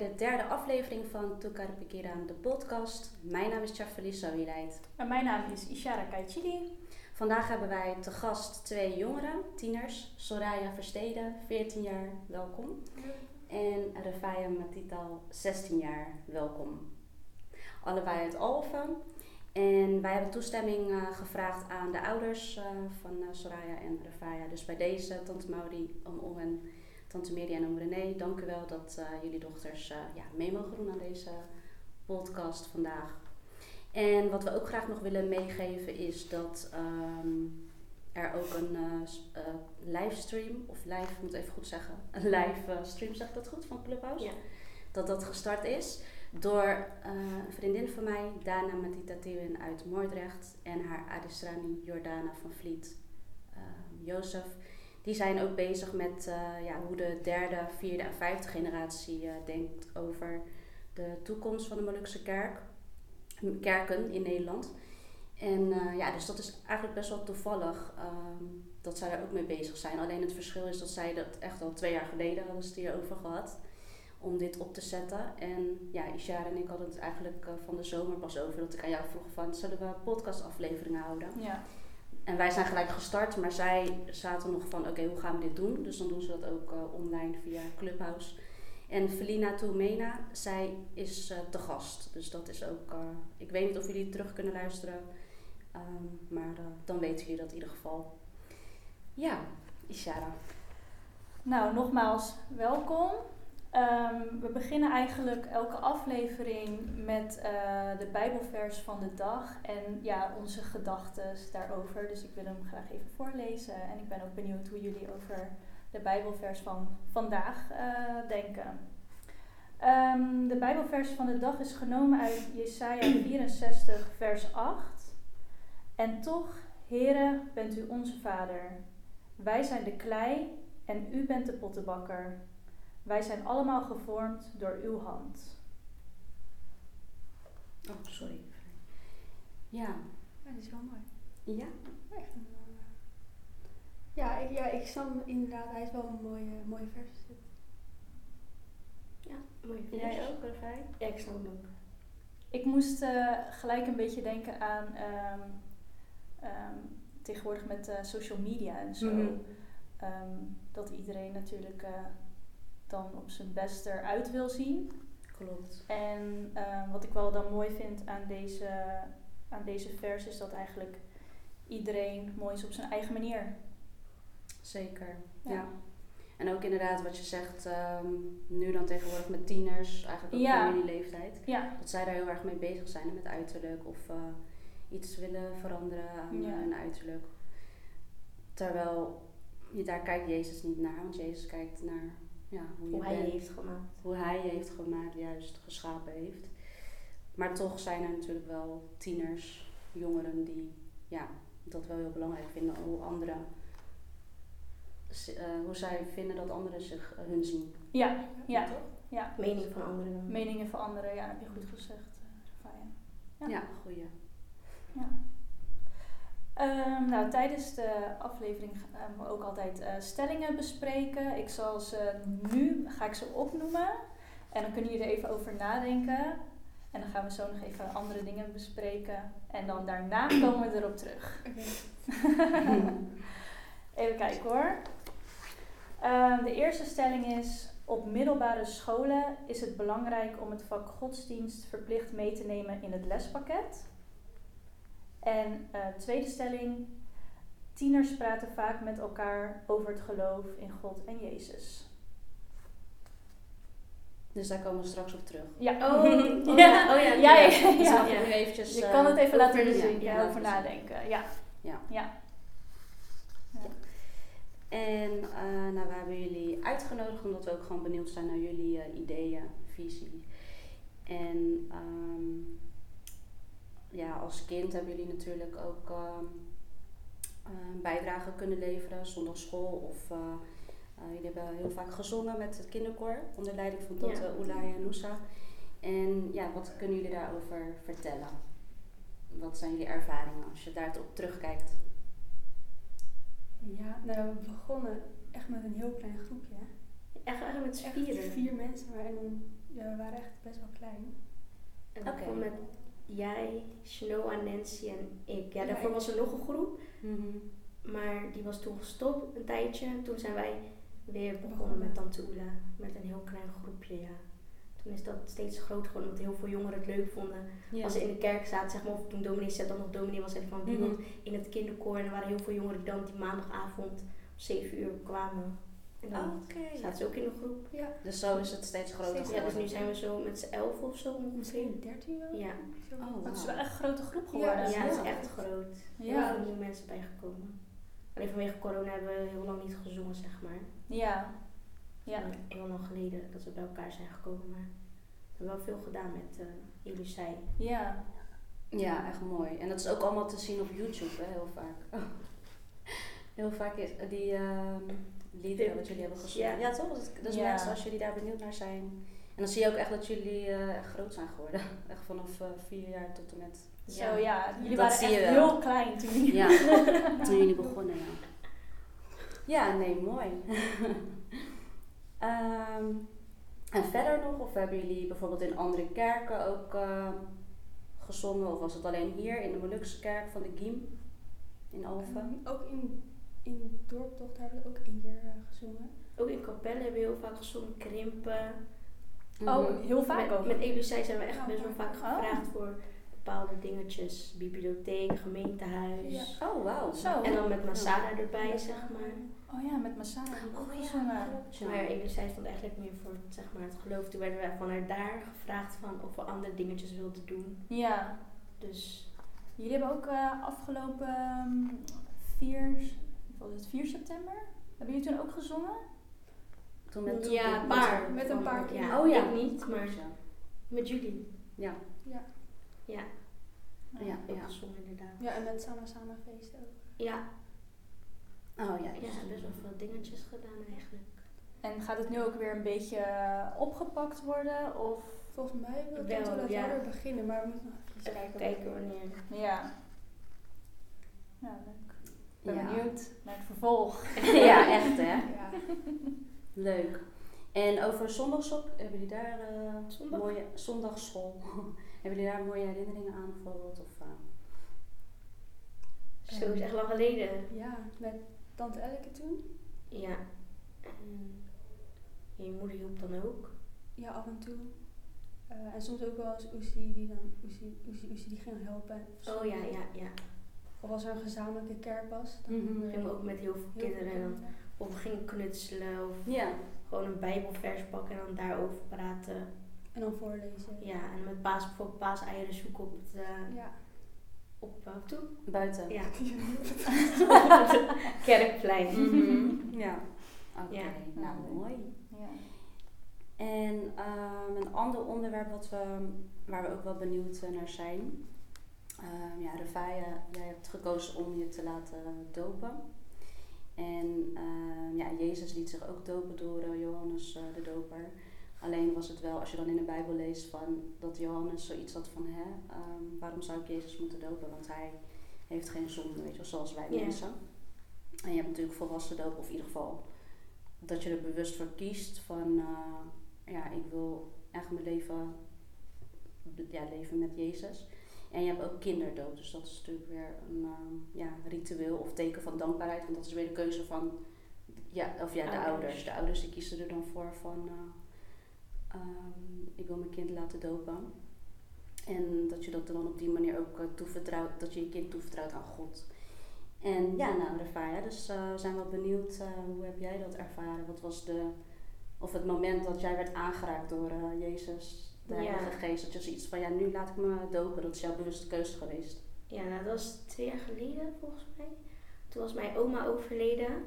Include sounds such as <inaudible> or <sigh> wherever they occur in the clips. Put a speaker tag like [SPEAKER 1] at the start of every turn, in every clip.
[SPEAKER 1] de derde aflevering van Tukar Pikiran, de podcast. Mijn naam is Chafali Sohileid.
[SPEAKER 2] En mijn naam is Ishara Kaichidi.
[SPEAKER 1] Vandaag hebben wij te gast twee jongeren, tieners. Soraya Versteden, 14 jaar, welkom. En Refaya Matital, 16 jaar, welkom. Allebei uit Alphen. En wij hebben toestemming uh, gevraagd aan de ouders uh, van uh, Soraya en Refaya. Dus bij deze, tante Maudi, om, om en Tante Miri en René, dank u wel dat uh, jullie dochters uh, ja, mee mogen doen aan deze podcast vandaag. En wat we ook graag nog willen meegeven is dat um, er ook een uh, livestream, of live, ik moet even goed zeggen, <laughs> een live stream, zeg ik dat goed, van Clubhouse?
[SPEAKER 3] Ja.
[SPEAKER 1] Dat dat gestart is door een vriendin van mij, Dana Matita Tiwin uit Moordrecht, en haar Adisrani Jordana van Vliet, Jozef die zijn ook bezig met uh, ja, hoe de derde, vierde en vijfde generatie uh, denkt over de toekomst van de Molukse kerk, kerken in Nederland. En uh, ja, dus dat is eigenlijk best wel toevallig um, dat zij daar ook mee bezig zijn. Alleen het verschil is dat zij dat echt al twee jaar geleden hadden ze het gehad. Om dit op te zetten. En ja, Ishara en ik hadden het eigenlijk van de zomer pas over. Dat ik aan jou vroeg van, zullen we podcastafleveringen houden?
[SPEAKER 2] Ja.
[SPEAKER 1] En wij zijn gelijk gestart, maar zij zaten nog van, oké, hoe gaan we dit doen? Dus dan doen ze dat ook uh, online via Clubhouse. En Felina Toumena, zij is uh, te gast. Dus dat is ook, uh, ik weet niet of jullie terug kunnen luisteren. Um, maar dan weten jullie dat in ieder geval. Ja, Ishara.
[SPEAKER 2] Nou, nogmaals welkom. Um, we beginnen eigenlijk elke aflevering met uh, de Bijbelvers van de dag en ja, onze gedachten daarover. Dus ik wil hem graag even voorlezen en ik ben ook benieuwd hoe jullie over de Bijbelvers van vandaag uh, denken. Um, de Bijbelvers van de dag is genomen uit Jesaja <clears throat> 64, vers 8. En toch, Heere, bent u onze Vader. Wij zijn de klei en u bent de pottenbakker. Wij zijn allemaal gevormd door uw hand.
[SPEAKER 1] Oh, sorry.
[SPEAKER 3] Ja. Ja, dat is wel mooi.
[SPEAKER 1] Ja?
[SPEAKER 3] Echt een mooie. Ja, ik, ja, ik snap hem inderdaad. Hij is wel een mooie, mooie vers. Ja, mooie vers.
[SPEAKER 1] Jij ook, Rafai?
[SPEAKER 3] Ja, ik snap hem ook.
[SPEAKER 2] Ik moest uh, gelijk een beetje denken aan um, um, tegenwoordig met uh, social media en zo.
[SPEAKER 1] Mhm.
[SPEAKER 2] Um, dat iedereen natuurlijk uh, dan op zijn best eruit wil zien.
[SPEAKER 1] Klopt.
[SPEAKER 2] En uh, wat ik wel dan mooi vind aan deze, aan deze vers is dat eigenlijk iedereen mooi is op zijn eigen manier.
[SPEAKER 1] Zeker,
[SPEAKER 2] Ja.
[SPEAKER 1] ja. En ook inderdaad wat je zegt, um, nu dan tegenwoordig met tieners, eigenlijk ook
[SPEAKER 2] Ja.
[SPEAKER 1] jullie leeftijd.
[SPEAKER 2] Ja,
[SPEAKER 1] Dat zij daar heel erg mee bezig zijn met uiterlijk of uh, iets willen veranderen aan
[SPEAKER 2] Ja.
[SPEAKER 1] hun uiterlijk. Terwijl je daar kijkt Jezus niet naar, want Jezus kijkt naar ja, hoe
[SPEAKER 3] hij je heeft gemaakt.
[SPEAKER 1] hoe hij je heeft gemaakt, juist geschapen heeft. Maar toch zijn er natuurlijk wel tieners, jongeren die ja, dat wel heel belangrijk vinden, hoe anderen, uh, hoe zij vinden dat anderen zich uh, hun zien.
[SPEAKER 2] ja, ja,
[SPEAKER 1] Toch?
[SPEAKER 2] ja.
[SPEAKER 3] Mening van anderen.
[SPEAKER 2] Meningen veranderen, ja, heb je goed gezegd, uh, Rafaya.
[SPEAKER 1] Ja,
[SPEAKER 2] Ja.
[SPEAKER 1] goeie.
[SPEAKER 2] Ja. Um, nou, tijdens de aflevering gaan we ook altijd uh, stellingen bespreken. Ik zal ze nu, ga ik ze opnoemen. En dan kunnen jullie er even over nadenken. En dan gaan we zo nog even andere dingen bespreken. En dan daarna <clears throat> komen we erop terug.
[SPEAKER 3] Okay. <laughs>
[SPEAKER 2] even kijken hoor. Um, de eerste stelling is... Op middelbare scholen is het belangrijk om het vak godsdienst verplicht mee te nemen in het lespakket. En uh, tweede stelling. Tieners praten vaak met elkaar over het geloof in God en Jezus.
[SPEAKER 1] Dus daar komen we straks op terug.
[SPEAKER 2] Ja.
[SPEAKER 3] Oh, <laughs> oh
[SPEAKER 2] ja.
[SPEAKER 3] ja, oh ja,
[SPEAKER 2] Ja, ja, ja.
[SPEAKER 1] nu eventjes...
[SPEAKER 2] Je
[SPEAKER 1] eh,
[SPEAKER 2] kan het even laten bezinken,
[SPEAKER 3] ja,
[SPEAKER 2] ja, over nadenken. Ja.
[SPEAKER 1] Ja.
[SPEAKER 2] Ja.
[SPEAKER 1] En uh, nou, we hebben jullie uitgenodigd omdat we ook gewoon benieuwd zijn naar jullie uh, ideeën, visie. En um, ja, als kind hebben jullie natuurlijk ook um, een bijdrage kunnen leveren, zondagschool of uh, jullie hebben heel vaak gezongen met het kinderkoor onder leiding van Tante
[SPEAKER 3] Ja.
[SPEAKER 1] Oelai en Noosa. En ja, wat kunnen jullie daarover vertellen? Wat zijn jullie ervaringen als je daarop terugkijkt?
[SPEAKER 3] Ja, nou we begonnen echt met een heel klein groepje. hè.
[SPEAKER 4] Echt, echt met vieren.
[SPEAKER 3] vier mensen, maar en ja, we waren echt best wel klein.
[SPEAKER 4] En kwam met jij, Shanoa, Nancy en ik. Ja, daarvoor was er nog een groep.
[SPEAKER 1] Mhm.
[SPEAKER 4] Maar die was toen gestopt een tijdje. En toen zijn wij weer begonnen met Tante Oela. Met een heel klein groepje, ja. Toen is dat steeds groter geworden, omdat heel veel jongeren het leuk vonden.
[SPEAKER 1] Ja.
[SPEAKER 4] Als ze in de kerk zaten, zeg maar, of toen dominee zat, dan nog dominee was, zei van wil in het kinderkoor. En er waren heel veel jongeren die dan die maandagavond om 7 uur kwamen. En dan zaten ze ook in een groep.
[SPEAKER 3] Ja,
[SPEAKER 1] Dus zo is het steeds groter
[SPEAKER 3] Steeds-
[SPEAKER 4] Ja, dus
[SPEAKER 1] geworden.
[SPEAKER 4] nu zijn we zo met z'n elf of zo ongeveer.
[SPEAKER 3] misschien 13 wel.
[SPEAKER 4] Ja.
[SPEAKER 1] Oh,
[SPEAKER 2] Het is wel echt een grote groep
[SPEAKER 3] Ja,
[SPEAKER 2] geworden.
[SPEAKER 4] ja, het is echt groot. Er
[SPEAKER 2] Ja.
[SPEAKER 4] zijn nieuwe mensen bijgekomen. Alleen vanwege corona hebben we heel lang niet gezongen, zeg maar.
[SPEAKER 2] Ja. Ja.
[SPEAKER 4] Heel lang geleden dat we bij elkaar zijn gekomen. Maar we hebben wel veel gedaan met uh.
[SPEAKER 2] Ja.
[SPEAKER 1] Ja, echt mooi. En dat is ook allemaal te zien op YouTube, hè, heel vaak. <laughs> Heel vaak is die ehm liederen wat jullie hebben gezongen.
[SPEAKER 4] Ja.
[SPEAKER 1] Ja, toch? Is
[SPEAKER 2] Ja.
[SPEAKER 1] mensen, als jullie daar benieuwd naar zijn. En dan zie je ook echt dat jullie eh, echt groot zijn geworden. <laughs> Echt vanaf eh, vier jaar tot en met...
[SPEAKER 2] Zo ja, jullie
[SPEAKER 1] Dat
[SPEAKER 2] waren echt heel klein toen jullie...
[SPEAKER 1] Ja, toen jullie begonnen, ja. Ja, nee, mooi. <laughs> Ehm, en verder nog, of hebben jullie bijvoorbeeld in andere kerken ook eh, gezongen? Of was het alleen hier in de Molukse kerk van de Giem in Alphen?
[SPEAKER 3] Ehm, ook in, in Dorptocht hebben we ook één keer eh, gezongen.
[SPEAKER 4] Ook in Capelle hebben we heel vaak gezongen, krimpen.
[SPEAKER 2] Oh,
[SPEAKER 1] Mhm.
[SPEAKER 2] heel vaak
[SPEAKER 4] met,
[SPEAKER 2] ook.
[SPEAKER 4] Met Elusei zijn we echt best wel vaak
[SPEAKER 2] oh.
[SPEAKER 4] gevraagd voor bepaalde dingetjes. Bibliotheek, gemeentehuis.
[SPEAKER 3] Ja.
[SPEAKER 1] Oh, wauw.
[SPEAKER 2] Zo.
[SPEAKER 4] En dan met Masada erbij, zeg maar.
[SPEAKER 2] Oh ja, met Masada
[SPEAKER 1] Oh ja,
[SPEAKER 2] gezongen.
[SPEAKER 1] ja.
[SPEAKER 4] Maar Elusei stond eigenlijk meer voor zeg maar, het geloof. Toen werden we vanuit daar gevraagd van of we andere dingetjes wilden doen.
[SPEAKER 2] Ja.
[SPEAKER 4] Dus
[SPEAKER 2] Jullie hebben ook eh, afgelopen 4, wat was het, 4 september? Hebben jullie toen ook gezongen?
[SPEAKER 1] Toen met
[SPEAKER 4] ja, een paar.
[SPEAKER 3] met een paar
[SPEAKER 4] Ja,
[SPEAKER 1] Oh ja.
[SPEAKER 4] ik niet, maar
[SPEAKER 1] Ja.
[SPEAKER 4] met jullie.
[SPEAKER 1] Ja.
[SPEAKER 3] Ja.
[SPEAKER 4] Ja,
[SPEAKER 1] Ja,
[SPEAKER 4] ook
[SPEAKER 1] ja.
[SPEAKER 4] gezongen inderdaad.
[SPEAKER 3] ja, en met Sama Sama feest ook.
[SPEAKER 4] Ja,
[SPEAKER 1] Oh ja,
[SPEAKER 4] ja, best wel veel dingetjes gedaan eigenlijk.
[SPEAKER 2] En gaat het nu ook weer een beetje eh, opgepakt worden? Of
[SPEAKER 3] Volgens mij wil
[SPEAKER 4] Wel,
[SPEAKER 3] dat
[SPEAKER 4] ja.
[SPEAKER 3] wel weer beginnen, maar we moeten nog even
[SPEAKER 4] Even
[SPEAKER 3] kijken.
[SPEAKER 4] kijken wanneer.
[SPEAKER 2] ja. Ja, leuk. Ben
[SPEAKER 1] Ja.
[SPEAKER 2] benieuwd naar het vervolg. <laughs>
[SPEAKER 1] ja, echt hè.
[SPEAKER 3] Ja. <laughs>
[SPEAKER 1] Leuk. En over zondagsop, hebben jullie daar
[SPEAKER 4] Zondag?
[SPEAKER 1] mooie zondagsschool? <laughs> hebben jullie daar mooie herinneringen aan bijvoorbeeld? Of, eh,
[SPEAKER 4] Zo is echt lang geleden.
[SPEAKER 3] ja, met Tante Elke toen.
[SPEAKER 4] Ja. En je moeder hielp dan ook.
[SPEAKER 3] Ja, af en toe. Eh, en soms ook wel eens Oesie die dan Oesie, Oesie, Oesie die ging helpen.
[SPEAKER 4] Oh ja, ja, ja.
[SPEAKER 3] Of als er een gezamenlijke kerk was. Dan
[SPEAKER 1] Mhm.
[SPEAKER 3] eh,
[SPEAKER 4] Gingen we ook met heel veel
[SPEAKER 3] heel veel
[SPEAKER 4] kinderen. En dan, of we gingen knutselen of
[SPEAKER 1] Ja.
[SPEAKER 4] gewoon een bijbelvers pakken en dan daarover praten.
[SPEAKER 3] En dan voorlezen.
[SPEAKER 4] Ja, en met paas, bijvoorbeeld paaseieren zoeken op het, eh,
[SPEAKER 3] Ja.
[SPEAKER 4] op, uh, toe?
[SPEAKER 1] Buiten.
[SPEAKER 4] Ja. <laughs> Kerkplein.
[SPEAKER 1] Mhm. Ja. Oké,
[SPEAKER 4] Ja.
[SPEAKER 1] nou mooi.
[SPEAKER 2] Ja.
[SPEAKER 1] En ehm, een ander onderwerp wat we, waar we ook wel benieuwd eh, naar zijn. Ehm ja, Rafaya, jij hebt gekozen om je te laten dopen. En ehm, ja, Jezus liet zich ook dopen door eh, Johannes eh, de Doper. Alleen was het wel, als je dan in de Bijbel leest, van dat Johannes zoiets had van, hè, ehm, waarom zou ik Jezus moeten dopen? Want hij heeft geen zonde, weet je wel, zoals wij
[SPEAKER 4] Ja.
[SPEAKER 1] mensen. En je hebt natuurlijk volwassen doop, of in ieder geval dat je er bewust voor kiest van, eh, ja, ik wil echt mijn leven, ja, leven met Jezus. En je hebt ook kinderdoop, dus dat is natuurlijk weer een ehm, ja, ritueel of teken van dankbaarheid. Want dat is weer de keuze van, ja, of ja, de
[SPEAKER 4] Ouders.
[SPEAKER 1] ouders. De ouders die kiezen er dan voor van, eh, ehm, ik wil mijn kind laten dopen. En dat je dat dan op die manier ook eh, toevertrouwt, dat je je kind toevertrouwt aan God. En ja, nou, Rafaya, dus eh, we zijn wel benieuwd, hoe heb jij dat ervaren? Wat was de, of het moment dat jij werd aangeraakt door Jezus, de
[SPEAKER 4] Ja.
[SPEAKER 1] Heilige Geest, dat je zoiets van, ja, nu laat ik me dopen, dat is jouw bewuste keuze geweest.
[SPEAKER 4] Ja, nou, dat was twee jaar geleden volgens mij. Toen was mijn oma overleden.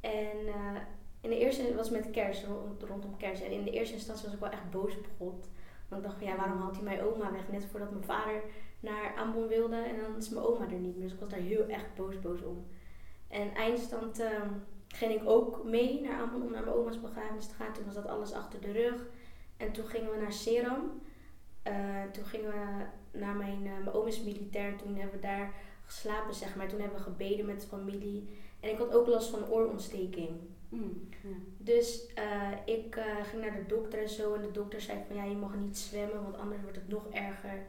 [SPEAKER 4] En eh, in de eerste was met kerst, rond, rondom kerst. En in de eerste instantie was ik wel echt boos op God. Want ik dacht, van, ja, waarom haalt hij mijn oma weg? Net voordat mijn vader naar Ambon wilde. En dan is mijn oma er niet meer. Dus ik was daar heel echt boos, boos om. En eindstand ehm, ging ik ook mee naar Ambon om naar mijn oma's begrafenis te gaan. Toen was dat alles achter de rug. En toen gingen we naar Seram. Eh, toen gingen we naar mijn, eh, mijn oom is militair. Toen hebben we daar geslapen, zeg maar. Toen hebben we gebeden met de familie. En ik had ook last van oorontsteking.
[SPEAKER 1] Mm, ja.
[SPEAKER 4] Dus eh, ik ging naar de dokter en zo. En de dokter zei van ja, je mag niet zwemmen, want anders wordt het nog erger.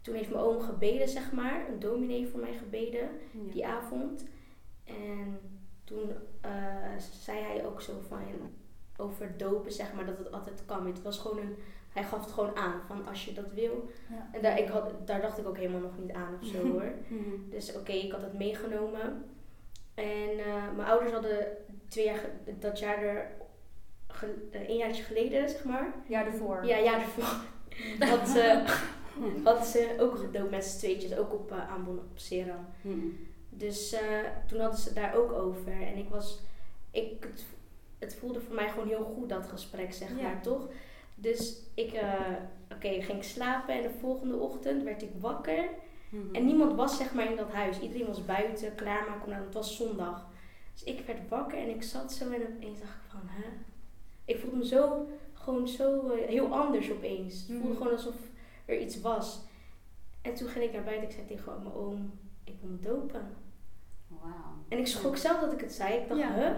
[SPEAKER 4] Toen heeft mijn oom gebeden, zeg maar. Een dominee voor mij gebeden
[SPEAKER 1] Ja.
[SPEAKER 4] die avond. En toen zei hij ook zo van over dopen, zeg maar, dat het altijd kan. Het was gewoon een, hij gaf het gewoon aan van als je dat wil.
[SPEAKER 2] Ja.
[SPEAKER 4] En daar, ik had, daar dacht ik ook helemaal nog niet aan of zo <laughs> hoor.
[SPEAKER 1] Mhm.
[SPEAKER 4] Dus oké, ik had het meegenomen. En eh, mijn ouders hadden twee jaar, ge- dat jaar er, ge- eh, een jaartje geleden, zeg maar.
[SPEAKER 2] Jaar ervoor.
[SPEAKER 4] Ja, jaar ervoor. Had ze, had ze ook gedoopt met z'n tweetjes, ook op uh, aanbod op Seram.
[SPEAKER 1] Mhm.
[SPEAKER 4] Dus eh, toen hadden ze het daar ook over. En ik was, ik, het, voelde voor mij gewoon heel goed dat gesprek, zeg
[SPEAKER 1] Ja.
[SPEAKER 4] maar, toch? Dus ik, eh, oké, ging slapen en de volgende ochtend werd ik wakker.
[SPEAKER 1] Mhm.
[SPEAKER 4] En niemand was zeg maar in dat huis. Iedereen was buiten, klaarmaken. Nou, het was zondag. Dus ik werd wakker en ik zat zo en opeens dacht ik van, hè? Ik voelde me zo, gewoon zo eh, heel anders opeens. Het voelde
[SPEAKER 2] Mhm.
[SPEAKER 4] gewoon alsof er iets was. En toen ging ik naar buiten. Ik zei tegen mijn oom, ik wil me dopen.
[SPEAKER 1] Wauw.
[SPEAKER 4] En ik schrok zelf dat ik het zei. Ik dacht,
[SPEAKER 1] Ja.
[SPEAKER 4] huh?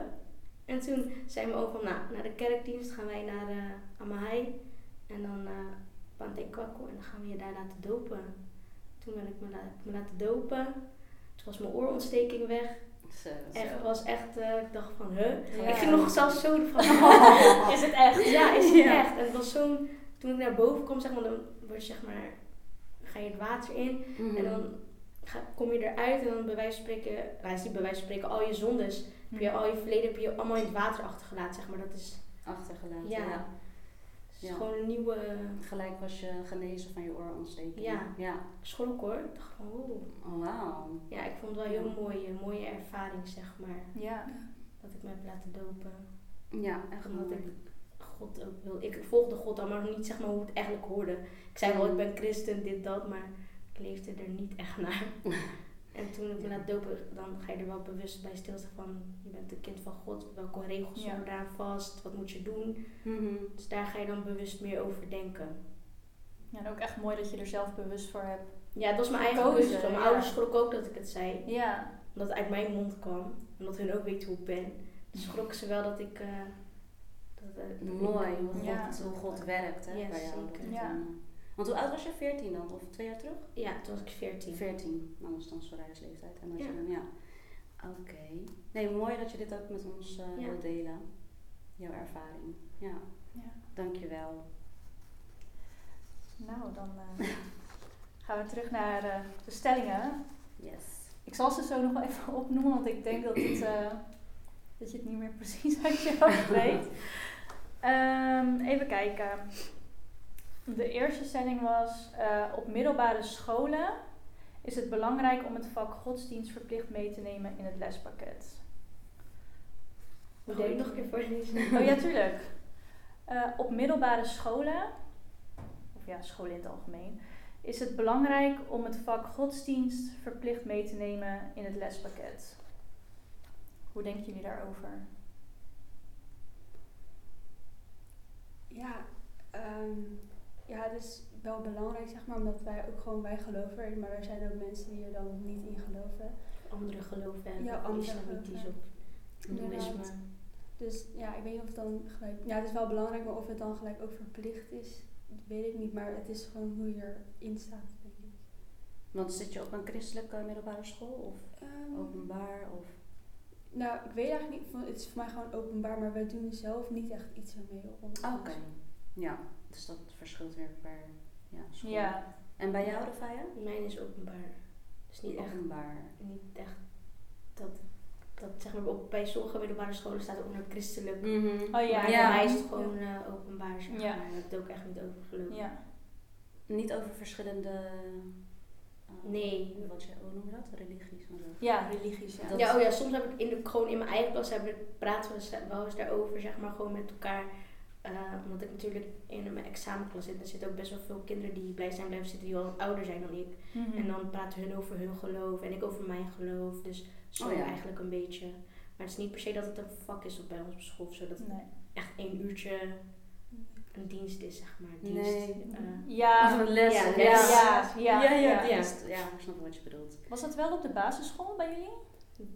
[SPEAKER 4] En toen zei mijn oom van, nou, naar de kerkdienst gaan wij naar uh, Amahai. En dan uh, Pante Kwakko. En dan gaan we je daar laten dopen. Toen ben ik me, la- me laten dopen. Toen was mijn oorontsteking weg.
[SPEAKER 1] Zo.
[SPEAKER 4] Echt, het was echt, eh, ik dacht van, huh?
[SPEAKER 2] Ja.
[SPEAKER 4] Ik ging nog zelfs zo van, <laughs>
[SPEAKER 2] Is het echt?
[SPEAKER 4] ja, is het <laughs>
[SPEAKER 1] Ja.
[SPEAKER 4] echt? En het was zo'n, toen ik naar boven kwam, zeg maar, dan word je zeg maar, ga je het water in.
[SPEAKER 1] Mhm.
[SPEAKER 4] En dan ga, kom je eruit en dan bij wijze van spreken, nou, is niet bij wijze van spreken, al je zondes, heb je, al je verleden heb je allemaal in het water achtergelaten, zeg maar. Dat is,
[SPEAKER 1] Achtergelaten,
[SPEAKER 4] Ja.
[SPEAKER 1] ja.
[SPEAKER 4] het is
[SPEAKER 1] Ja.
[SPEAKER 4] gewoon een nieuwe
[SPEAKER 1] Gelijk was je genezen van je oorontsteking.
[SPEAKER 4] Ja.
[SPEAKER 1] Ja.
[SPEAKER 4] schok hoor. Ik dacht van, wow.
[SPEAKER 1] Oh, wauw.
[SPEAKER 4] Ja, ik vond het wel heel mooi, een mooie ervaring, zeg maar,
[SPEAKER 2] Ja.
[SPEAKER 4] dat ik me heb laten dopen.
[SPEAKER 1] Ja, echt
[SPEAKER 4] Omdat
[SPEAKER 1] mooi.
[SPEAKER 4] ik God ook wil. Ik volgde God al, maar nog niet zeg maar hoe het eigenlijk hoorde. Ik zei wel, ik ben christen, dit, dat, maar ik leefde er niet echt naar. <laughs> en toen ik me laat dopen, dan ga je er wel bewust bij stilstaan van, je bent een kind van God. Welke regels
[SPEAKER 2] Ja.
[SPEAKER 4] zijn daar vast? Wat moet je doen?
[SPEAKER 1] Mhm.
[SPEAKER 4] Dus daar ga je dan bewust meer over denken.
[SPEAKER 2] ja, en ook echt mooi dat je er zelf bewust voor hebt.
[SPEAKER 4] Ja, het was mijn eigen bewustzijn. Mijn
[SPEAKER 2] ja.
[SPEAKER 4] ouders schrokken ook dat ik het zei.
[SPEAKER 2] Ja.
[SPEAKER 4] Omdat het uit mijn mond kwam. Omdat hun ook weten hoe ik ben. Dus schrokken ze wel dat ik... eh, dat, eh,
[SPEAKER 1] Mooi, hoe God,
[SPEAKER 2] Ja.
[SPEAKER 1] hoe God werkt hè,
[SPEAKER 4] Ja,
[SPEAKER 1] bij jou.
[SPEAKER 4] zeker.
[SPEAKER 1] Het
[SPEAKER 2] Ja.
[SPEAKER 1] Want hoe oud was je? 14 dan? Of twee jaar terug?
[SPEAKER 4] Ja, toen was ik 14.
[SPEAKER 1] 14. Nou, dat is dan. En
[SPEAKER 4] Ja.
[SPEAKER 1] dan, ja. Oké. Nee, mooi dat je dit ook met ons eh
[SPEAKER 4] Ja.
[SPEAKER 1] wilt delen. Jouw ervaring. Ja.
[SPEAKER 2] Ja.
[SPEAKER 1] Dankjewel.
[SPEAKER 2] Nou, dan eh, <laughs> gaan we terug naar eh, de stellingen.
[SPEAKER 1] Yes.
[SPEAKER 2] Ik zal ze zo nog wel even opnoemen, want ik denk dat, het, dat je het niet meer precies uit je hoofd weet. <laughs> Ehm, even kijken. De eerste stelling was: eh, op middelbare scholen is het belangrijk om het vak godsdienst verplicht mee te nemen in het lespakket. Hoe denk
[SPEAKER 4] nog een keer voor deze?
[SPEAKER 2] Oh ja, tuurlijk. Eh, op middelbare scholen, of ja, scholen in het algemeen, is het belangrijk om het vak godsdienst verplicht mee te nemen in het lespakket. Hoe denken jullie daarover?
[SPEAKER 3] Ja, ehm, ja, het is wel belangrijk, zeg maar, omdat wij ook gewoon, wij geloven erin, maar er zijn ook mensen die er dan niet in geloven.
[SPEAKER 4] Andere geloven hebben.
[SPEAKER 3] Ja, andere
[SPEAKER 4] islamitisch of hindoeïsme.
[SPEAKER 3] Dus ja, ik weet niet of het dan gelijk, ja, het is wel belangrijk, maar of het dan gelijk ook verplicht is, weet ik niet, maar het is gewoon hoe je erin staat, denk ik.
[SPEAKER 1] Want zit je op een christelijke middelbare school of
[SPEAKER 3] Ehm,
[SPEAKER 1] openbaar? Of...
[SPEAKER 3] nou, ik weet eigenlijk niet, het is voor mij gewoon openbaar, maar wij doen er zelf niet echt iets ermee op. onze
[SPEAKER 1] Ah, Oké. Ja, dus dat verschilt weer per ja, school.
[SPEAKER 2] Ja,
[SPEAKER 1] En bij jou, Rafaya?
[SPEAKER 4] Mijn is openbaar. Dus niet echt,
[SPEAKER 1] Openbaar.
[SPEAKER 4] niet echt dat, dat zeg maar op, bij sommige middelbare scholen staat het onder christelijk.
[SPEAKER 1] Mhm.
[SPEAKER 2] Oh ja,
[SPEAKER 4] maar
[SPEAKER 1] ja.
[SPEAKER 4] bij mij is het gewoon eh, openbaar. Zeg
[SPEAKER 2] Ja.
[SPEAKER 4] maar. Ik heb het ook echt niet over geloven.
[SPEAKER 2] ja.
[SPEAKER 1] Niet over verschillende. eh,
[SPEAKER 4] Nee.
[SPEAKER 1] Wat je, hoe noem je dat? Religies en zo.
[SPEAKER 2] ja religies. Ja.
[SPEAKER 4] Ja, oh ja, soms heb ik in de, gewoon in mijn eigen klas hebben, we- praten we wel eens daarover, zeg maar, gewoon met elkaar. Eh, omdat ik natuurlijk in mijn examenklas zit. Er zitten ook best wel veel kinderen die blij zijn blijven zitten, die al ouder zijn dan ik.
[SPEAKER 2] Mhm.
[SPEAKER 4] En dan praten hun over hun geloof en ik over mijn geloof. Dus zo
[SPEAKER 1] Oh ja.
[SPEAKER 4] eigenlijk een beetje. Maar het is niet per se dat het een vak is op bij ons op school of zo. Dat het
[SPEAKER 2] Nee.
[SPEAKER 4] echt één uurtje een dienst is, zeg maar. Dienst.
[SPEAKER 1] Nee.
[SPEAKER 4] eh,
[SPEAKER 2] Ja,
[SPEAKER 1] Of een les.
[SPEAKER 4] ja,
[SPEAKER 1] Ja,
[SPEAKER 2] les. Ja, ja,
[SPEAKER 1] ja, ja,
[SPEAKER 2] ja.
[SPEAKER 1] dienst. ja, ik snap wat je bedoelt.
[SPEAKER 2] Was dat wel op de basisschool bij jullie?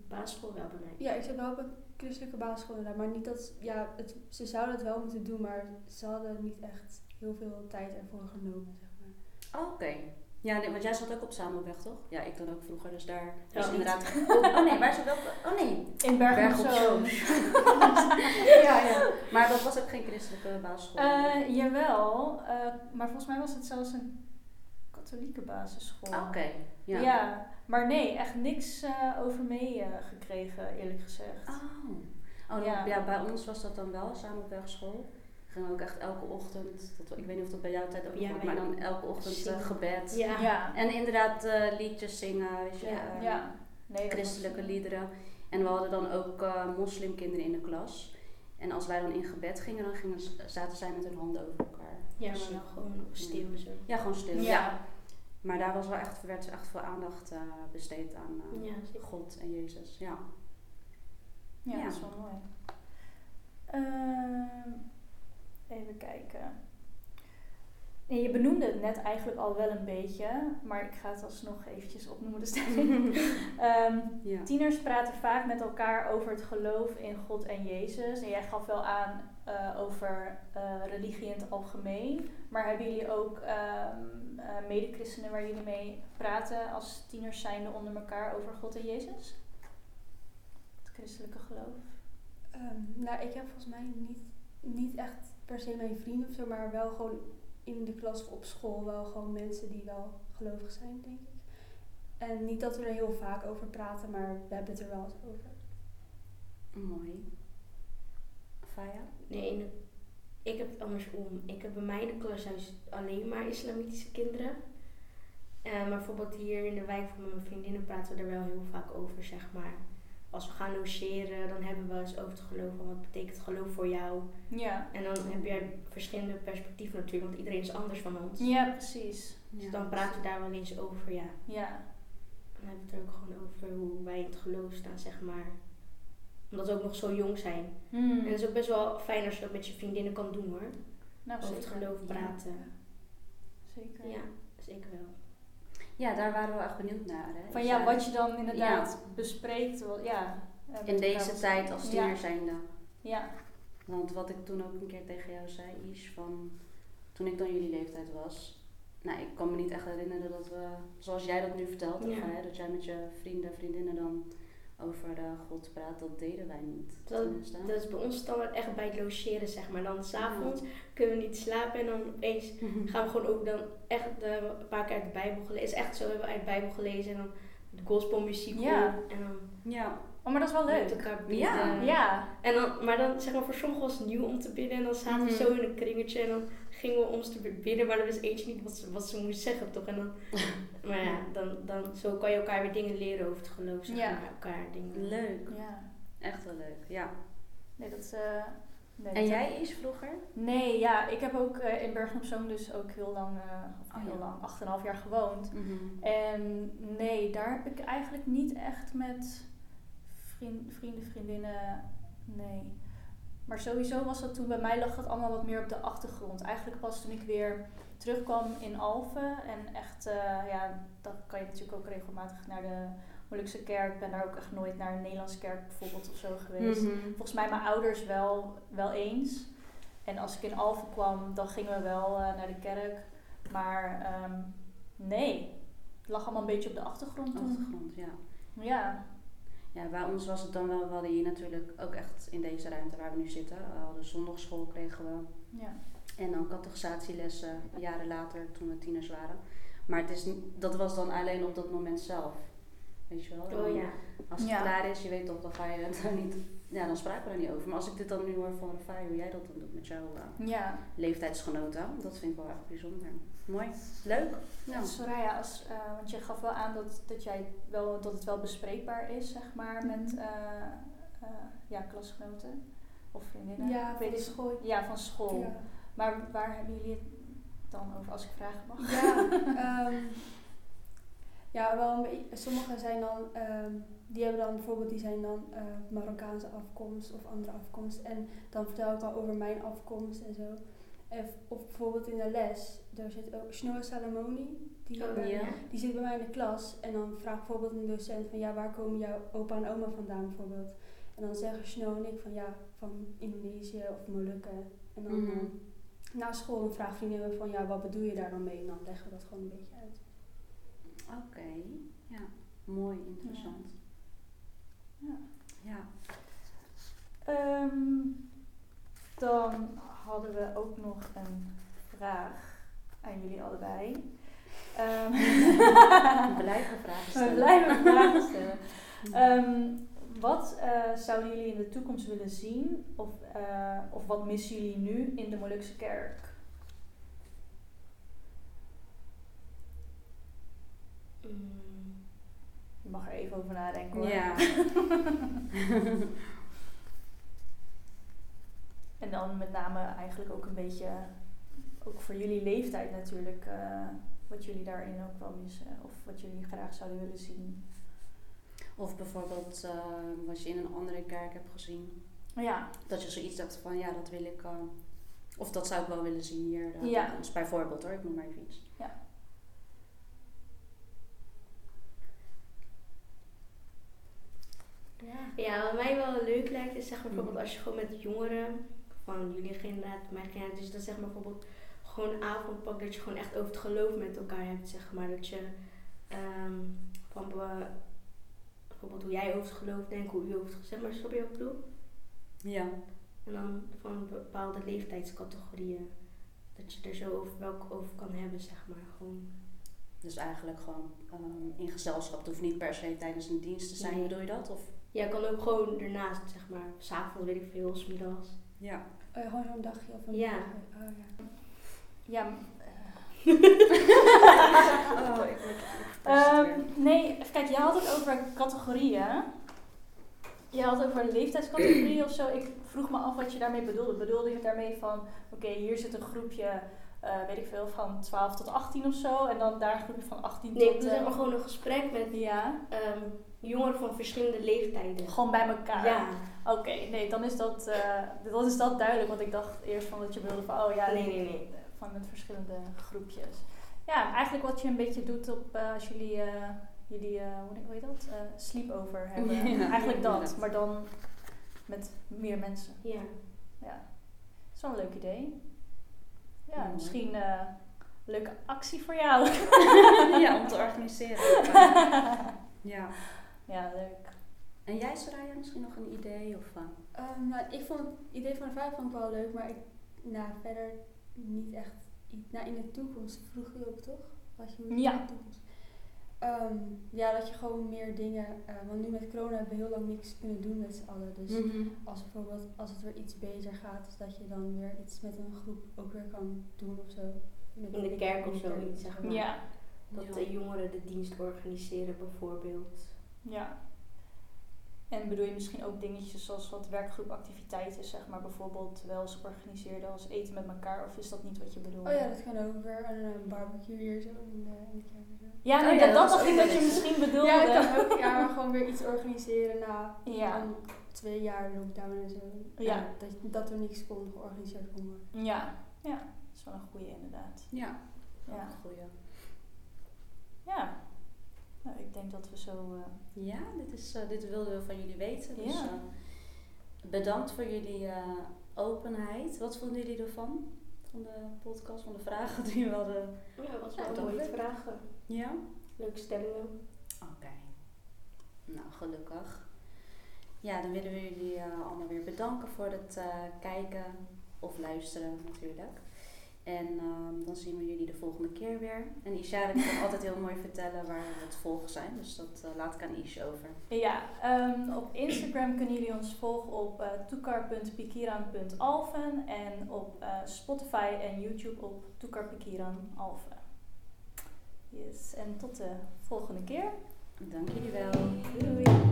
[SPEAKER 4] Basisschool wel bij mij.
[SPEAKER 3] Ja, ik zat wel op een christelijke basisschool inderdaad. Maar niet dat... Ja, het, ze zouden het wel moeten doen, maar ze hadden niet echt heel veel tijd ervoor genomen, zeg maar.
[SPEAKER 1] Oh, Oké. Ja, nee, want jij zat ook op Samuelweg, toch? Ja, ik dan ook vroeger, dus daar
[SPEAKER 4] Ja, niet.
[SPEAKER 1] inderdaad... <laughs> Oh nee, waar zat wel... Oh nee,
[SPEAKER 2] In Bergen op
[SPEAKER 1] Berg op
[SPEAKER 2] Zoom. <laughs>
[SPEAKER 1] ja, ja. Maar dat was ook geen christelijke basisschool.
[SPEAKER 2] Eh, jawel, eh, maar volgens mij was het zelfs een katholieke basisschool.
[SPEAKER 1] Ah, Oké, ja.
[SPEAKER 2] Ja. maar nee, echt niks eh, over mee eh, gekregen, eerlijk gezegd.
[SPEAKER 1] Oh. Oh,
[SPEAKER 2] Ja.
[SPEAKER 1] bij ons was dat dan wel, samen op wegschool. Gingen we ook echt elke ochtend, dat, ik weet niet of dat bij jouw tijd ook
[SPEAKER 4] Ja,
[SPEAKER 1] maar dan elke ochtend eh,
[SPEAKER 4] zingen.
[SPEAKER 1] gebed.
[SPEAKER 4] Ja.
[SPEAKER 2] ja.
[SPEAKER 1] En inderdaad eh, liedjes zingen, weet je,
[SPEAKER 4] Ja.
[SPEAKER 2] ja. Nee, dat
[SPEAKER 1] christelijke
[SPEAKER 2] was-
[SPEAKER 1] liederen. En we hadden dan ook eh, moslimkinderen in de klas. En als wij dan in gebed gingen, dan gingen, zaten zij met hun handen over elkaar.
[SPEAKER 4] Ja,
[SPEAKER 1] Dus,
[SPEAKER 4] maar
[SPEAKER 1] eh,
[SPEAKER 4] gewoon stil en zo.
[SPEAKER 1] Ja, gewoon stil. Ja.
[SPEAKER 2] Ja.
[SPEAKER 1] Maar daar was wel echt, werd echt veel aandacht eh, besteed aan eh,
[SPEAKER 4] Ja.
[SPEAKER 1] God en Jezus. Ja.
[SPEAKER 2] Ja,
[SPEAKER 1] Ja.
[SPEAKER 2] dat is wel mooi. Ehm, even kijken. Nee, je benoemde het net eigenlijk al wel een beetje, maar ik ga het alsnog eventjes opnoemen de stelling. <laughs> Ehm,
[SPEAKER 1] ja.
[SPEAKER 2] tieners praten vaak met elkaar over het geloof in God en Jezus. En jij gaf wel aan eh, over eh, religie in het algemeen. Maar hebben jullie ook ehm eh, medechristenen waar jullie mee praten als tieners zijnde onder elkaar over God en Jezus? Het christelijke geloof.
[SPEAKER 3] Ehm, nou, ik heb volgens mij niet, niet echt per se mijn vrienden of zo, maar wel gewoon in de klas of op school wel gewoon mensen die wel gelovig zijn, denk ik. En niet dat we er heel vaak over praten, maar we hebben het er wel eens over.
[SPEAKER 1] Mooi. Faya?
[SPEAKER 4] Nee, ik heb het andersom. Ik heb bij mij in de klas juist alleen maar islamitische kinderen. Eh, maar bijvoorbeeld hier in de wijk van mijn vriendinnen praten we er wel heel vaak over, zeg maar. Als we gaan logeren, dan hebben we wel eens over het geloof. Van wat betekent geloof voor jou?
[SPEAKER 2] Ja.
[SPEAKER 4] En dan heb je verschillende perspectieven natuurlijk, want iedereen is anders van ons.
[SPEAKER 2] Ja, precies.
[SPEAKER 4] Dus dan praten we daar wel eens over, ja.
[SPEAKER 2] Ja.
[SPEAKER 4] Dan hebben we het er ook gewoon over hoe wij in het geloof staan, zeg maar. Omdat we ook nog zo jong zijn.
[SPEAKER 2] Hmm.
[SPEAKER 4] En het is ook best wel fijn als je dat met je vriendinnen kan doen hoor.
[SPEAKER 2] Nou,
[SPEAKER 4] over het geloof
[SPEAKER 2] Ja.
[SPEAKER 4] praten.
[SPEAKER 2] Zeker.
[SPEAKER 4] Ja, zeker wel.
[SPEAKER 1] Ja, daar waren we echt benieuwd naar. Hè?
[SPEAKER 2] Van
[SPEAKER 1] Dus,
[SPEAKER 2] ja,
[SPEAKER 1] eh,
[SPEAKER 2] wat je dan inderdaad bespreekt. Wel, ja,
[SPEAKER 1] in deze tijd als
[SPEAKER 2] Ja.
[SPEAKER 1] tiener zijnde.
[SPEAKER 2] Ja.
[SPEAKER 1] Want wat ik toen ook een keer tegen jou zei, Is, van toen ik dan jullie leeftijd was. Nou, ik kan me niet echt herinneren dat we, zoals jij dat nu vertelt, of, hè, dat jij met je vrienden, vriendinnen dan over eh, God praat, dat deden wij niet.
[SPEAKER 4] Dat, is bij ons standaard echt bij het logeren, zeg maar. Dan s'avonds kunnen we niet slapen en dan opeens <laughs> gaan we gewoon ook dan echt eh, een paar keer uit de Bijbel gelezen. is echt zo, we hebben uit de Bijbel gelezen en dan de gospelmuziek
[SPEAKER 2] Ja.
[SPEAKER 4] op en dan
[SPEAKER 1] Ja,
[SPEAKER 2] Oh, maar dat is wel
[SPEAKER 4] met
[SPEAKER 2] leuk.
[SPEAKER 4] elkaar bidden.
[SPEAKER 1] Ja.
[SPEAKER 2] Ja.
[SPEAKER 4] En dan, maar dan, zeg maar, voor sommigen was het nieuw om te bidden. En dan zaten we
[SPEAKER 1] Mhm.
[SPEAKER 4] zo in een kringetje en dan gingen we ons te bidden. Maar dan wist eentje niet wat ze, wat ze moest zeggen, toch? En dan, <laughs> maar ja, dan, dan, zo kan je elkaar weer dingen leren over het geloof, zeg
[SPEAKER 2] Ja.
[SPEAKER 4] maar. Elkaar dingen.
[SPEAKER 1] leuk.
[SPEAKER 2] Ja.
[SPEAKER 1] Echt wel leuk, ja.
[SPEAKER 2] Nee, dat... eh nee,
[SPEAKER 1] En
[SPEAKER 2] dat-
[SPEAKER 1] jij Is vroeger?
[SPEAKER 2] Nee, ja. Ik heb ook eh, in Bergen op Zoom dus ook heel lang, eh, of
[SPEAKER 1] Oh,
[SPEAKER 2] heel
[SPEAKER 1] ja.
[SPEAKER 2] lang, 8,5 jaar gewoond. En nee, daar heb ik eigenlijk niet echt met vriend, vrienden, vriendinnen, nee. Maar sowieso was dat toen, bij mij lag dat allemaal wat meer op de achtergrond. Eigenlijk pas toen ik weer terugkwam in Alphen en echt, eh, ja, dan kan je natuurlijk ook regelmatig naar de Molukse kerk. Ik ben daar ook echt nooit naar een Nederlandse kerk bijvoorbeeld of zo geweest.
[SPEAKER 1] Mhm.
[SPEAKER 2] Volgens mij mijn ouders wel, wel eens. En als ik in Alphen kwam, dan gingen we wel eh, naar de kerk. Maar ehm, nee, het lag allemaal een beetje op de achtergrond toen.
[SPEAKER 1] Achtergrond, ja.
[SPEAKER 2] Ja,
[SPEAKER 1] Ja, bij ons was het dan wel, we hadden hier natuurlijk ook echt in deze ruimte waar we nu zitten. We hadden zondagschool kregen we.
[SPEAKER 2] ja.
[SPEAKER 1] En dan catechisatielessen jaren later toen we tieners waren. Maar het is, dat was dan alleen op dat moment zelf. Weet je wel?
[SPEAKER 4] Oh ja.
[SPEAKER 1] Als het
[SPEAKER 2] Ja.
[SPEAKER 1] klaar is, je weet toch, dan ga je het daar niet... Ja, dan spraken we er niet over. Maar als ik dit dan nu hoor van Rafai, hoe jij dat dan doet met jouw eh,
[SPEAKER 2] Ja,
[SPEAKER 1] leeftijdsgenoten, dat vind ik wel echt bijzonder. Mooi. Leuk.
[SPEAKER 2] ja. Soraya, als, eh, want je gaf wel aan dat, dat, jij wel, dat het wel bespreekbaar is, zeg maar, met
[SPEAKER 3] Mhm.
[SPEAKER 2] eh, eh, ja, klasgenoten of vriendinnen.
[SPEAKER 3] Ja,
[SPEAKER 2] weet
[SPEAKER 3] van school.
[SPEAKER 2] Ja, van school.
[SPEAKER 3] Ja.
[SPEAKER 2] Maar waar hebben jullie het dan over, als ik vragen mag?
[SPEAKER 3] Ja, <laughs> ehm, ja, wel een beetje. Sommigen zijn dan, ehm, die hebben dan bijvoorbeeld, die zijn dan eh, Marokkaanse afkomst of andere afkomst. En dan vertel ik al over mijn afkomst en zo. Of bijvoorbeeld in de les, daar zit ook Snow Salamoni. Die,
[SPEAKER 4] Oh,
[SPEAKER 1] ja.
[SPEAKER 3] die zit bij mij in de klas. En dan vraagt bijvoorbeeld een docent van ja, waar komen jouw opa en oma vandaan bijvoorbeeld? En dan zeggen Snow en ik van ja, van Indonesië of Molukken. En dan
[SPEAKER 1] Mhm.
[SPEAKER 3] na school dan vraagt vriendinnen van ja, wat bedoel je daar dan mee? En dan leggen we dat gewoon een beetje uit.
[SPEAKER 1] Oké, ja. Mooi, interessant.
[SPEAKER 2] Ja.
[SPEAKER 1] Ja.
[SPEAKER 2] Ehm, dan hadden we ook nog een vraag aan jullie allebei. Ehm,
[SPEAKER 1] We blijven vragen <laughs>
[SPEAKER 2] we
[SPEAKER 1] stellen.
[SPEAKER 2] blijven <laughs> vragen stellen. Ehm, wat eh, zouden jullie in de toekomst willen zien? Of, eh, of wat missen jullie nu in de Molukse kerk?
[SPEAKER 4] Mm.
[SPEAKER 2] Je mag er even over nadenken hoor.
[SPEAKER 1] Ja. <laughs>
[SPEAKER 2] En dan met name eigenlijk ook een beetje, ook voor jullie leeftijd natuurlijk, eh, wat jullie daarin ook wel missen. Of wat jullie graag zouden willen zien.
[SPEAKER 1] Of bijvoorbeeld eh, wat je in een andere kerk hebt gezien.
[SPEAKER 2] Ja,
[SPEAKER 1] Dat je zoiets dacht van ja, dat wil ik. eh, of dat zou ik wel willen zien hier.
[SPEAKER 2] Ja.
[SPEAKER 1] Dus bijvoorbeeld hoor, ik noem maar even iets.
[SPEAKER 3] Ja.
[SPEAKER 4] Ja, wat mij wel leuk lijkt is zeg maar
[SPEAKER 1] Mhm.
[SPEAKER 4] bijvoorbeeld als je gewoon met jongeren van jullie generatie, mijn generatie, dus dat zeg maar bijvoorbeeld gewoon een avond pakt dat je gewoon echt over het geloof met elkaar hebt, zeg maar. Dat je ehm, van be- bijvoorbeeld hoe jij over het geloof denkt, hoe u over het geloof, zeg maar, snap je wat ik bedoel?
[SPEAKER 1] Ja.
[SPEAKER 4] En dan van bepaalde leeftijdscategorieën. Dat je er zo over, welke over kan hebben, zeg maar. Gewoon.
[SPEAKER 1] Dus eigenlijk gewoon ehm, in gezelschap. Het hoeft niet per se tijdens een dienst te zijn.
[SPEAKER 4] Nee.
[SPEAKER 1] Bedoel je dat? Of?
[SPEAKER 4] Ja, kan ook gewoon ernaast, zeg maar. S'avonds, weet ik veel, smiddags.
[SPEAKER 1] Ja.
[SPEAKER 3] Oh ja, gewoon zo'n dagje of een
[SPEAKER 4] Ja.
[SPEAKER 3] dagje. Oh, ja.
[SPEAKER 2] ja m- <laughs>
[SPEAKER 1] Oh, ik word
[SPEAKER 2] Ehm, nee, even kijken, jij had het over categorieën. Je had het over leeftijdscategorieën of zo. Ik vroeg me af wat je daarmee bedoelde. Bedoelde je daarmee van, oké, hier zit een groepje, eh, weet ik veel, van 12 tot 18 of zo. En dan daar een groepje van 18
[SPEAKER 4] Nee,
[SPEAKER 2] tot...
[SPEAKER 4] we zeg
[SPEAKER 2] eh,
[SPEAKER 4] maar gewoon een gesprek met
[SPEAKER 2] Ja,
[SPEAKER 4] ehm, jongeren van verschillende leeftijden.
[SPEAKER 2] gewoon bij elkaar.
[SPEAKER 4] Ja,
[SPEAKER 2] Oké, nee, dan is dat, eh, dan is dat duidelijk. Want ik dacht eerst van dat je bedoelde van, oh ja,
[SPEAKER 4] Nee, nee, nee.
[SPEAKER 2] Van met verschillende groepjes. Ja, eigenlijk wat je een beetje doet op eh, als jullie, eh, jullie eh, hoe heet dat? Eh sleepover hebben.
[SPEAKER 1] Ja,
[SPEAKER 2] eigenlijk dat, maar dan met meer mensen.
[SPEAKER 4] ja.
[SPEAKER 2] Ja, dat is wel een leuk idee. Ja, misschien eh leuke actie voor jou. <laughs>
[SPEAKER 1] ja, om te organiseren. <laughs> ja.
[SPEAKER 2] Ja, leuk.
[SPEAKER 1] En jij, Soraya, misschien nog een idee? Of?
[SPEAKER 3] Ehm, nou, ik vond het idee van de vijf vond ik wel leuk, maar ik, nou, verder niet echt. iets- Nou, in de toekomst vroeg je ook toch? Wat je moet
[SPEAKER 2] Ja.
[SPEAKER 3] in de toekomst. Ehm, ja, dat je gewoon meer dingen. eh, want nu met corona hebben we heel lang niks kunnen doen met z'n allen. Dus
[SPEAKER 1] Mhm.
[SPEAKER 3] als bijvoorbeeld als het weer iets beter gaat, dus dat je dan weer iets met een groep ook weer kan doen of zo. Met
[SPEAKER 4] In de kerk of
[SPEAKER 3] de
[SPEAKER 4] zo,
[SPEAKER 3] kerk.
[SPEAKER 4] iets, zeg maar.
[SPEAKER 2] Ja,
[SPEAKER 4] Dat
[SPEAKER 1] Ja.
[SPEAKER 4] de jongeren de dienst organiseren bijvoorbeeld.
[SPEAKER 2] Ja. En bedoel je misschien ook dingetjes zoals wat werkgroepactiviteiten, zeg maar bijvoorbeeld wel eens organiseren als eten met elkaar, of is dat niet wat je bedoelt?
[SPEAKER 3] Oh ja, dat kan ook weer. En een barbecue hier zo in de, in de zo.
[SPEAKER 2] Ja, nee,
[SPEAKER 1] Oh ja,
[SPEAKER 2] dat,
[SPEAKER 1] dat
[SPEAKER 2] dacht ik dat je misschien bedoelde.
[SPEAKER 3] Ja, kan ook. Ja, maar gewoon weer iets organiseren na
[SPEAKER 2] Ja.
[SPEAKER 3] twee jaar lockdown en zo.
[SPEAKER 2] Ja.
[SPEAKER 3] Dat, dat er niks kon georganiseerd kon worden.
[SPEAKER 2] Ja, ja, dat is wel een goede inderdaad.
[SPEAKER 1] Ja,
[SPEAKER 2] Ja,
[SPEAKER 1] goeie.
[SPEAKER 2] ja. Nou, ik denk dat we zo. eh,
[SPEAKER 1] Ja, dit, is, eh, dit wilden we van jullie weten. Dus
[SPEAKER 2] Ja.
[SPEAKER 1] eh, bedankt voor jullie eh, openheid. Wat vonden jullie ervan? Van de podcast, van de vragen die we hadden?
[SPEAKER 4] Ja,
[SPEAKER 3] Ja,
[SPEAKER 4] wel mooie
[SPEAKER 3] leuk.
[SPEAKER 4] vragen.
[SPEAKER 1] Ja?
[SPEAKER 4] Leuke stellingen.
[SPEAKER 1] Oké. Nou, gelukkig. Ja, dan willen we jullie eh, allemaal weer bedanken voor het eh, kijken of luisteren natuurlijk. En ehm, dan zien we jullie de volgende keer weer. En Ishara kan <laughs> altijd heel mooi vertellen waar we het volgen zijn. Dus dat eh, laat ik aan Isha over.
[SPEAKER 2] Ja, ehm, op Instagram kunnen jullie ons volgen op eh, uh, toekar.pikiran.alven. En op eh, Spotify en YouTube op toekarpikiranalven. Yes, en tot de volgende keer.
[SPEAKER 1] Dank jullie wel.
[SPEAKER 2] Doei.
[SPEAKER 1] doei.